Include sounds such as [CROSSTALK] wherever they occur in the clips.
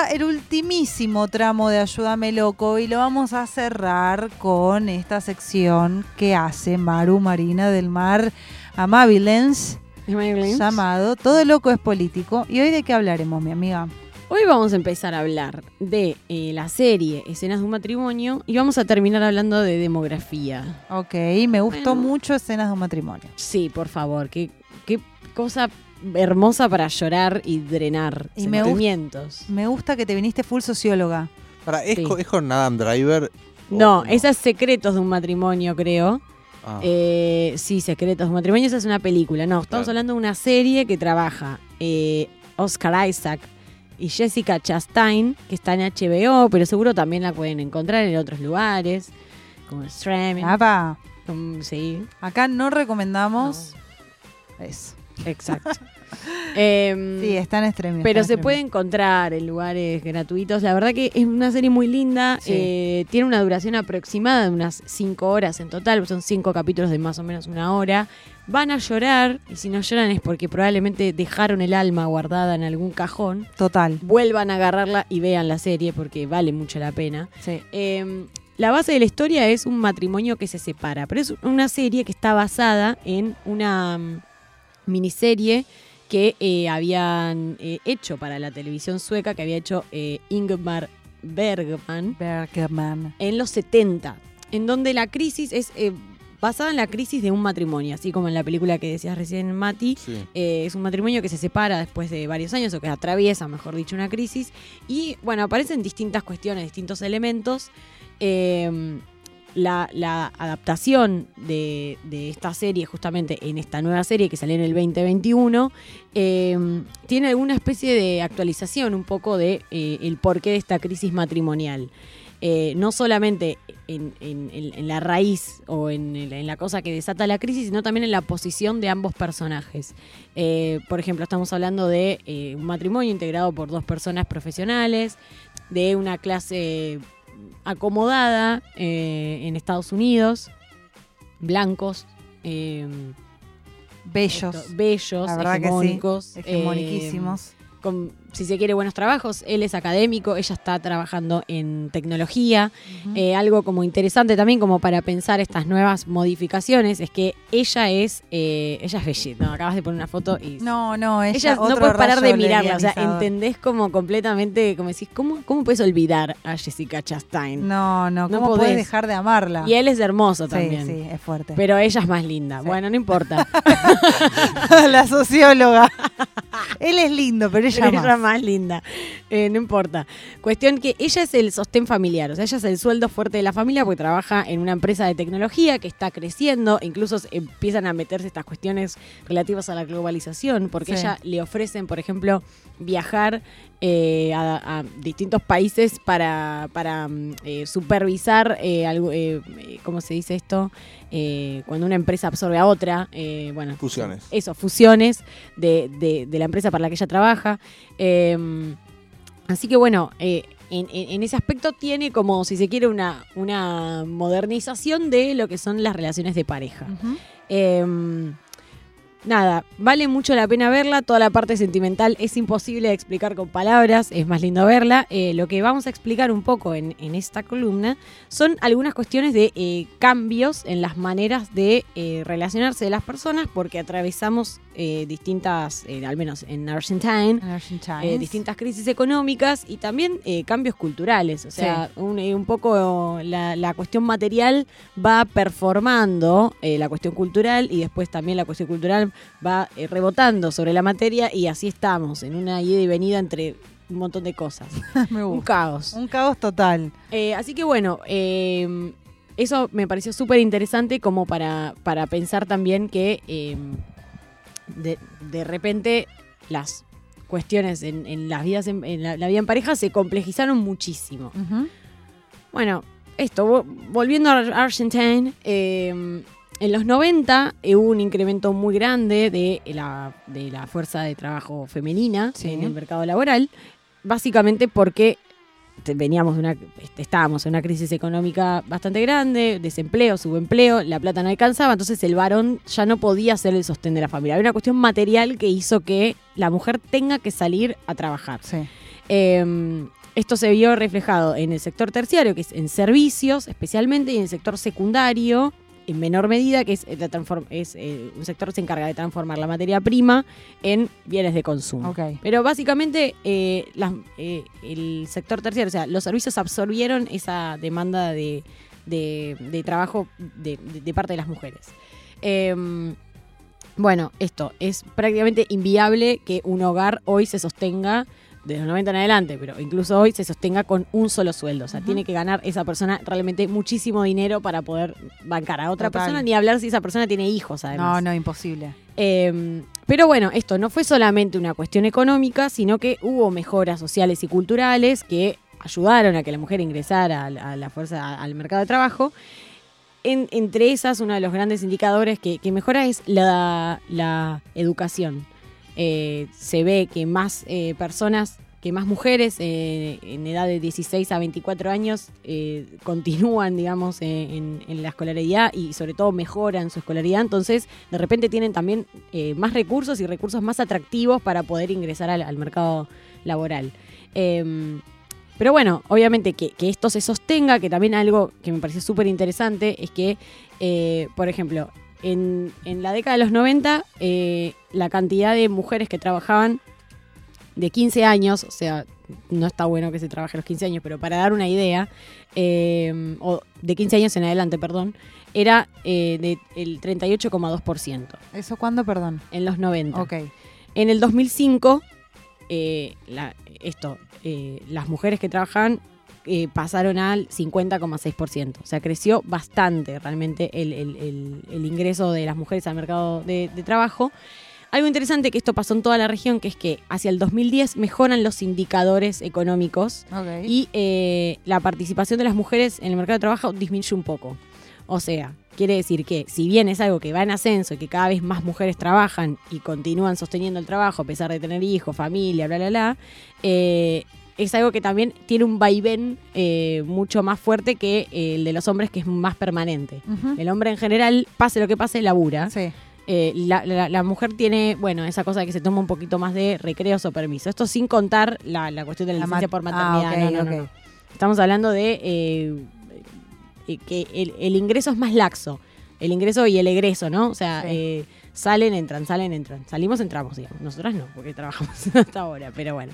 queda el ultimísimo tramo de Ayúdame Loco y lo vamos a cerrar con esta sección que hace Maru Marina del Mar Amabilens, llamado Todo Loco es Político. ¿Y hoy de qué hablaremos, mi amiga? Hoy vamos a empezar a hablar de eh, la serie Escenas de un matrimonio y vamos a terminar hablando de demografía. Ok, me gustó Bueno. mucho Escenas de un Matrimonio. Sí, por favor, qué, qué cosa hermosa para llorar y drenar Y me gust- sentimientos. Me gusta que te viniste full socióloga. Para, ¿es, Sí. con, ¿Es con Adam Driver? No, esa es Secretos de un matrimonio, creo. Ah, Eh, sí, Secretos de un matrimonio, esa es una película. No, estamos Claro. hablando de una serie que trabaja eh, Oscar Isaac y Jessica Chastain, que está en HBO, pero seguro también la pueden encontrar en otros lugares, como streaming. Apa, como- sí, acá no recomendamos eso. Exacto. [LAUGHS] Em, Sí, está en streaming. Pero se puede encontrar en lugares gratuitos. La verdad que es una serie muy linda. Sí. eh, tiene una duración aproximada de unas 5 horas en total. Son 5 capítulos de más o menos una hora. Van a llorar. Y si no lloran es porque probablemente dejaron el alma guardada en algún cajón. Total. Vuelvan a agarrarla y vean la serie porque vale mucho la pena. Sí. Eh, la base de la historia es un matrimonio que se separa, pero es una serie que está basada en una mm, miniserie que eh, habían eh, hecho para la televisión sueca, que había hecho eh, Ingmar Bergman Bergman. en los 70, en donde la crisis es eh, basada en la crisis de un matrimonio, así como en la película que decías recién, Mati, sí. eh, es un matrimonio que se separa después de varios años, o que atraviesa, mejor dicho, una crisis. Y bueno, aparecen distintas cuestiones, distintos elementos. Eh, la, adaptación de, esta serie, justamente en esta nueva serie que salió en el 2021, eh, tiene alguna especie de actualización un poco de eh, el porqué de esta crisis matrimonial. Eh, no solamente en, la raíz o en, la cosa que desata la crisis, sino también en la posición de ambos personajes. Eh, por ejemplo, estamos hablando de un matrimonio integrado por dos personas profesionales, de una clase acomodada eh, en Estados Unidos, blancos, eh, Bellos. esto, bellos, que sí. hegemónicos, Hegemoniquísimos. eh, con, si se quiere, buenos trabajos. Él es académico, ella está trabajando en tecnología. Eh, algo como interesante también como para pensar estas nuevas modificaciones es que ella es, eh, ella es bellita. No, acabas de poner una foto y no, no, ella, ella no puedes parar de mirarla, o sea, entendés como completamente, como decís, ¿cómo, cómo puedes olvidar a Jessica Chastain? No, no, No ¿cómo puedes dejar de amarla? Y él es hermoso también. sí, es fuerte. Pero ella es más linda. Sí. Bueno, no importa. [LAUGHS] la socióloga. Él es lindo, pero ella Pero más. ella más linda. Eh, no importa. Cuestión que ella es el sostén familiar, o sea, ella es el sueldo fuerte de la familia porque trabaja en una empresa de tecnología que está creciendo, incluso empiezan a meterse estas cuestiones relativas a la globalización, porque Sí. ella le ofrecen, por ejemplo, viajar eh, a, a distintos países para, para mm, eh, supervisar, algo, ¿cómo se dice esto? Eh, cuando una empresa absorbe a otra, eh, bueno, Fusiones. eso, fusiones de, de- de la empresa para la que ella trabaja. Eh, así que bueno, eh, en, en- en ese aspecto tiene como, si se quiere, una, una modernización de lo que son las relaciones de pareja. Eh, nada, vale mucho la pena verla. Toda la parte sentimental es imposible de explicar con palabras, es más lindo verla. Eh, lo que vamos a explicar un poco en, esta columna son algunas cuestiones de eh, cambios en las maneras de eh, relacionarse de las personas, porque atravesamos eh, distintas, eh, al menos en Argentine. eh, distintas crisis económicas y también eh, cambios culturales. O sea, un, un poco la, la cuestión material va performando la cuestión cultural y después también la cuestión cultural va rebotando sobre la materia y así estamos, en una ida y venida entre un montón de cosas. [LAUGHS] Me un caos. Un caos total. Así que bueno, eh, eso me pareció súper interesante como para, para pensar también que eh, de, de repente las cuestiones en, en las vidas en, en la, la vida en pareja se complejizaron muchísimo. Bueno, esto, vo- volviendo a Ar- Argentine, eh, en los 90 eh, hubo un incremento muy grande de la, de la fuerza de trabajo femenina Sí. en el mercado laboral, básicamente porque veníamos de una, este, estábamos en una crisis económica bastante grande, desempleo, subempleo, la plata no alcanzaba, entonces el varón ya no podía ser el sostén de la familia. Había una cuestión material que hizo que la mujer tenga que salir a trabajar. Sí. Em, esto se vio reflejado en el sector terciario, que es en servicios especialmente, y en el sector secundario, en menor medida, que es, es eh, un sector que se encarga de transformar la materia prima en bienes de consumo. Pero básicamente eh, eh, el sector terciario, o sea, los servicios absorbieron esa demanda de, trabajo de, parte de las mujeres. Em, bueno, esto es prácticamente inviable que un hogar hoy se sostenga de los 90 en adelante, pero incluso hoy se sostenga con un solo sueldo. O sea, tiene que ganar esa persona realmente muchísimo dinero para poder bancar a otra persona, ni hablar si esa persona tiene hijos, además. No, no, imposible. Em, pero bueno, esto no fue solamente una cuestión económica, sino que hubo mejoras sociales y culturales que ayudaron a que la mujer ingresara a, la fuerza, al mercado de trabajo. entre esas, uno de los grandes indicadores que, mejora es la, la educación. Eh, se ve que más eh, personas, que más mujeres eh, en edad de 16 a 24 años continúan, digamos, en, la escolaridad y sobre todo mejoran su escolaridad. Entonces, de repente tienen también más recursos y recursos más atractivos para poder ingresar al, mercado laboral. Em, pero bueno, obviamente que, esto se sostenga, que también algo que me parece súper interesante es que, por ejemplo, en, la década de los 90, eh, la cantidad de mujeres que trabajaban de 15 años, o sea, no está bueno que se trabaje a los 15 años, pero para dar una idea, eh, o de 15 años en adelante, perdón, era eh, del 38,2%. ¿Eso cuándo, perdón? En los 90. Ok. En el 2005, esto, las mujeres que trabajaban eh, pasaron al 50,6%. O sea, creció bastante realmente el, ingreso de las mujeres al mercado de, trabajo. Algo interesante que esto pasó en toda la región, que es que hacia el 2010 mejoran los indicadores económicos y eh, la participación de las mujeres en el mercado de trabajo disminuye un poco. O sea, quiere decir que si bien es algo que va en ascenso y que cada vez más mujeres trabajan y continúan sosteniendo el trabajo a pesar de tener hijos, familia, bla, bla, bla, eh, es algo que también tiene un vaivén eh, mucho más fuerte que eh, el de los hombres, que es más permanente. El hombre en general, pase lo que pase, labura. Eh, la, mujer tiene, bueno, esa cosa de que se toma un poquito más de recreos o permiso. Esto sin contar la, cuestión de la, licencia por ah, maternidad. Estamos hablando de que el, ingreso es más laxo. El ingreso y el egreso, ¿no? O sea, salen, entran, salen, entran. Salimos, entramos, digamos. Nosotras no, porque trabajamos [LAUGHS] hasta ahora, pero bueno.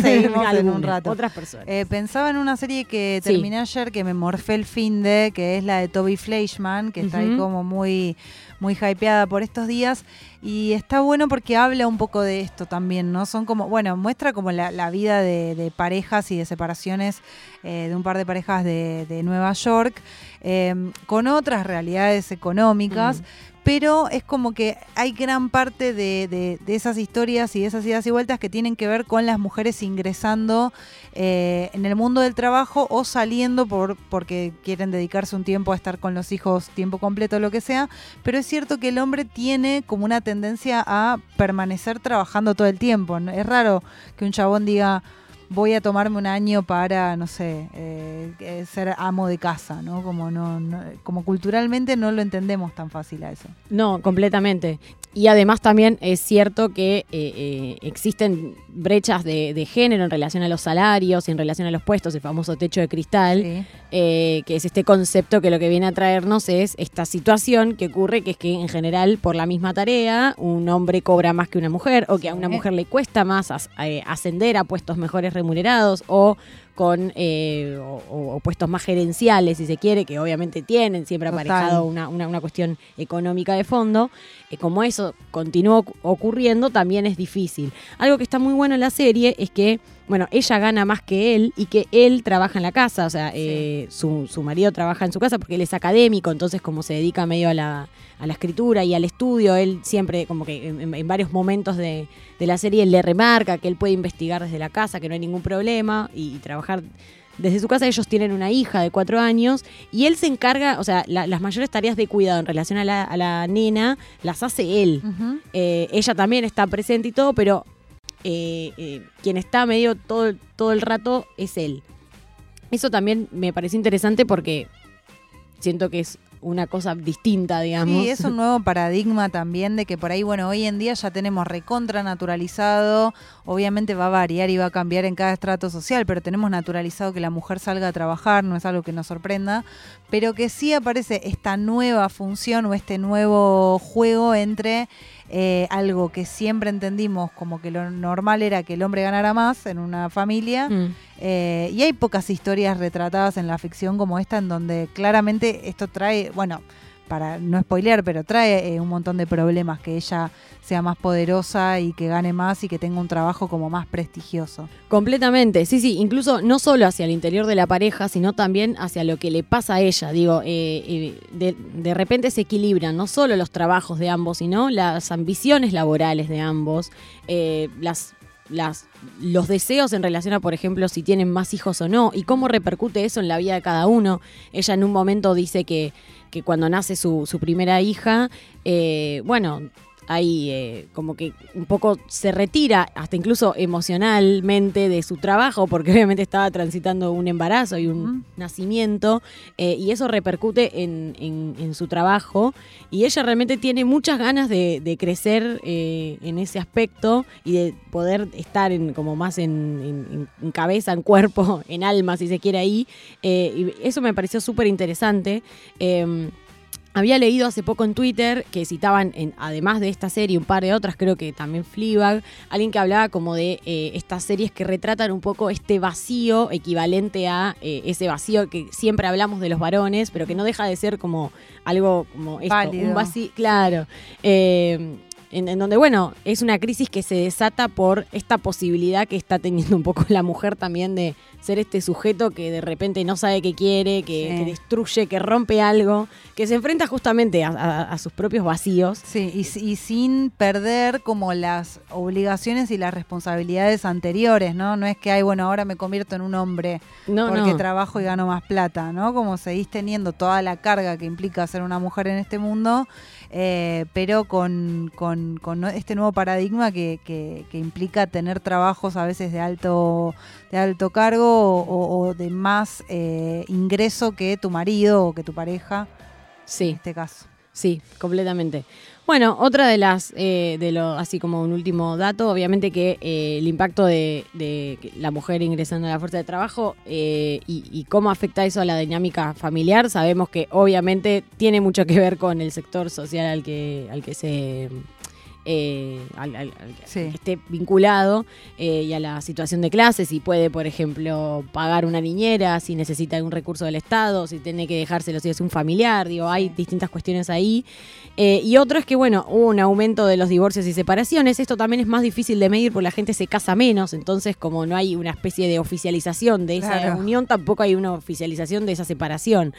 seguimos en un rato. Otras personas. Eh, pensaba en una serie que terminé ayer que me morfé el fin de, que es la de Toby Fleischman, que está ahí como muy, muy hypeada por estos días. Y está bueno porque habla un poco de esto también, ¿no? Son como, bueno, muestra como la, vida de, parejas y de separaciones eh, de un par de parejas de, Nueva York, eh, con otras realidades económicas, pero es como que hay gran parte de, esas historias y de esas ideas y vueltas que tienen que ver con las mujeres ingresando eh, en el mundo del trabajo o saliendo por, porque quieren dedicarse un tiempo a estar con los hijos tiempo completo lo que sea, pero es cierto que el hombre tiene como una tendencia a permanecer trabajando todo el tiempo. Es raro que un chabón diga voy a tomarme un año para, no sé, eh, ser amo de casa, ¿no? Como, no, como culturalmente no lo entendemos tan fácil a eso. No, completamente. Y además también es cierto que eh, eh, existen brechas de, género en relación a los salarios y en relación a los puestos, el famoso techo de cristal, que es este concepto que lo que viene a traernos es esta situación que ocurre, que es que en general por la misma tarea un hombre cobra más que una mujer o que a una mujer le cuesta más ascender a puestos mejores remunerados o con eh, o, puestos más gerenciales, si se quiere, que obviamente tienen siempre aparejado una, una, cuestión económica de fondo. Eh, como eso continúa ocurriendo, también es difícil. Algo que está muy bueno en la serie es que bueno, ella gana más que él y que él trabaja en la casa, o sea, eh, su, su, marido trabaja en su casa porque él es académico, entonces como se dedica medio a la, a la escritura y al estudio, él siempre como que en, varios momentos de, la serie le remarca que él puede investigar desde la casa, que no hay ningún problema y, trabajar desde su casa. Ellos tienen una hija de cuatro años y él se encarga, o sea, las mayores tareas de cuidado en relación a la, nena las hace él. Eh, ella también está presente y todo, pero eh, eh, quien está medio todo, todo el rato es él. Eso también me parece interesante porque siento que es una cosa distinta, digamos. Sí, es un nuevo paradigma también de que por ahí, bueno, hoy en día ya tenemos recontra naturalizado, obviamente va a variar y va a cambiar en cada estrato social, pero tenemos naturalizado que la mujer salga a trabajar, no es algo que nos sorprenda, pero que sí aparece esta nueva función o este nuevo juego entre eh, algo que siempre entendimos como que lo normal era que el hombre ganara más en una familia. Mm. Eh, y hay pocas historias retratadas en la ficción como esta en donde claramente esto trae, bueno, para no spoilear, pero trae eh, un montón de problemas, que ella sea más poderosa y que gane más y que tenga un trabajo como más prestigioso. Completamente, sí, sí, incluso no solo hacia el interior de la pareja, sino también hacia lo que le pasa a ella. Digo, eh, eh, de, repente se equilibran no solo los trabajos de ambos, sino las ambiciones laborales de ambos, las las, los deseos en relación a, por ejemplo, si tienen más hijos o no, y cómo repercute eso en la vida de cada uno. Ella en un momento dice que que cuando nace su, su primera hija, eh, bueno, ahí eh, como que un poco se retira, hasta incluso emocionalmente, de su trabajo, porque [LAUGHS] obviamente estaba transitando un embarazo y un nacimiento, eh, y eso repercute en, su trabajo. Y ella realmente tiene muchas ganas de, crecer eh, en ese aspecto y de poder estar en, como más en, cabeza, en cuerpo, [LAUGHS] en alma, si se quiere ahí. y eso me pareció súper interesante. Había leído hace poco en Twitter que citaban, en, además de esta serie, un par de otras, creo que también Fleabag, alguien que hablaba como de eh, estas series que retratan un poco este vacío equivalente a eh, ese vacío que siempre hablamos de los varones, pero que no deja de ser como algo como esto, un vacío, claro. Eh, en, donde, bueno, es una crisis que se desata por esta posibilidad que está teniendo un poco la mujer también de ser este sujeto que de repente no sabe qué quiere, que, destruye, que rompe algo, que se enfrenta justamente a, sus propios vacíos. Sí, y, sin perder como las obligaciones y las responsabilidades anteriores, ¿no? No es que, ay, bueno, ahora me convierto en un hombre porque trabajo y gano más plata, ¿no? Como seguís teniendo toda la carga que implica ser una mujer en este mundo, eh, pero con, este nuevo paradigma que, que, que implica tener trabajos a veces de alto, de alto cargo o, de más eh, ingreso que tu marido o que tu pareja. Sí. En este caso. Sí, completamente. Bueno, otra de las, eh, de lo, así como un último dato, obviamente que eh, el impacto de, la mujer ingresando a la fuerza de trabajo y, y, cómo afecta eso a la dinámica familiar, sabemos que obviamente tiene mucho que ver con el sector social al que, al que se eh, al, que esté vinculado eh, y a la situación de clase, si puede, por ejemplo, pagar una niñera, si necesita algún recurso del Estado, si tiene que dejárselo si es un familiar, digo, hay distintas cuestiones ahí. Eh, y otro es que, bueno, hubo un aumento de los divorcios y separaciones, esto también es más difícil de medir porque la gente se casa menos, entonces como no hay una especie de oficialización de esa unión, tampoco hay una oficialización de esa separación.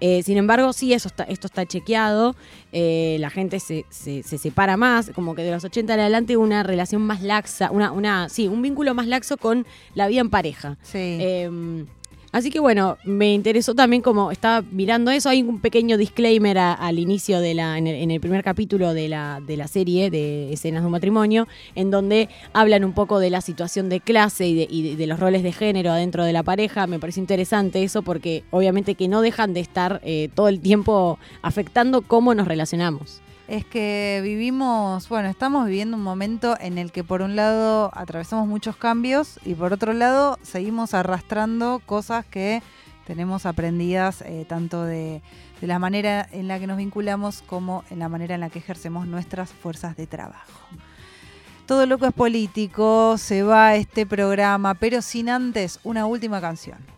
sin embargo, sí, eso está, esto está chequeado, la gente se, se, se separa más, como que de los 80 en adelante una relación más laxa, una, una, sí, un vínculo más laxo con la vida en pareja. Sí. Em, así que bueno, me interesó también como estaba mirando eso, hay un pequeño disclaimer al inicio de la, en el, primer capítulo de la, de la serie de escenas de un matrimonio, en donde hablan un poco de la situación de clase y de, los roles de género adentro de la pareja. Me parece interesante eso porque obviamente que no dejan de estar eh, todo el tiempo afectando cómo nos relacionamos es que vivimos, bueno, estamos viviendo un momento en el que por un lado atravesamos muchos cambios y por otro lado seguimos arrastrando cosas que tenemos aprendidas eh, tanto de, de, la manera en la que nos vinculamos como en la manera en la que ejercemos nuestras fuerzas de trabajo. Todo lo que es político, se va este programa, pero sin antes una última canción.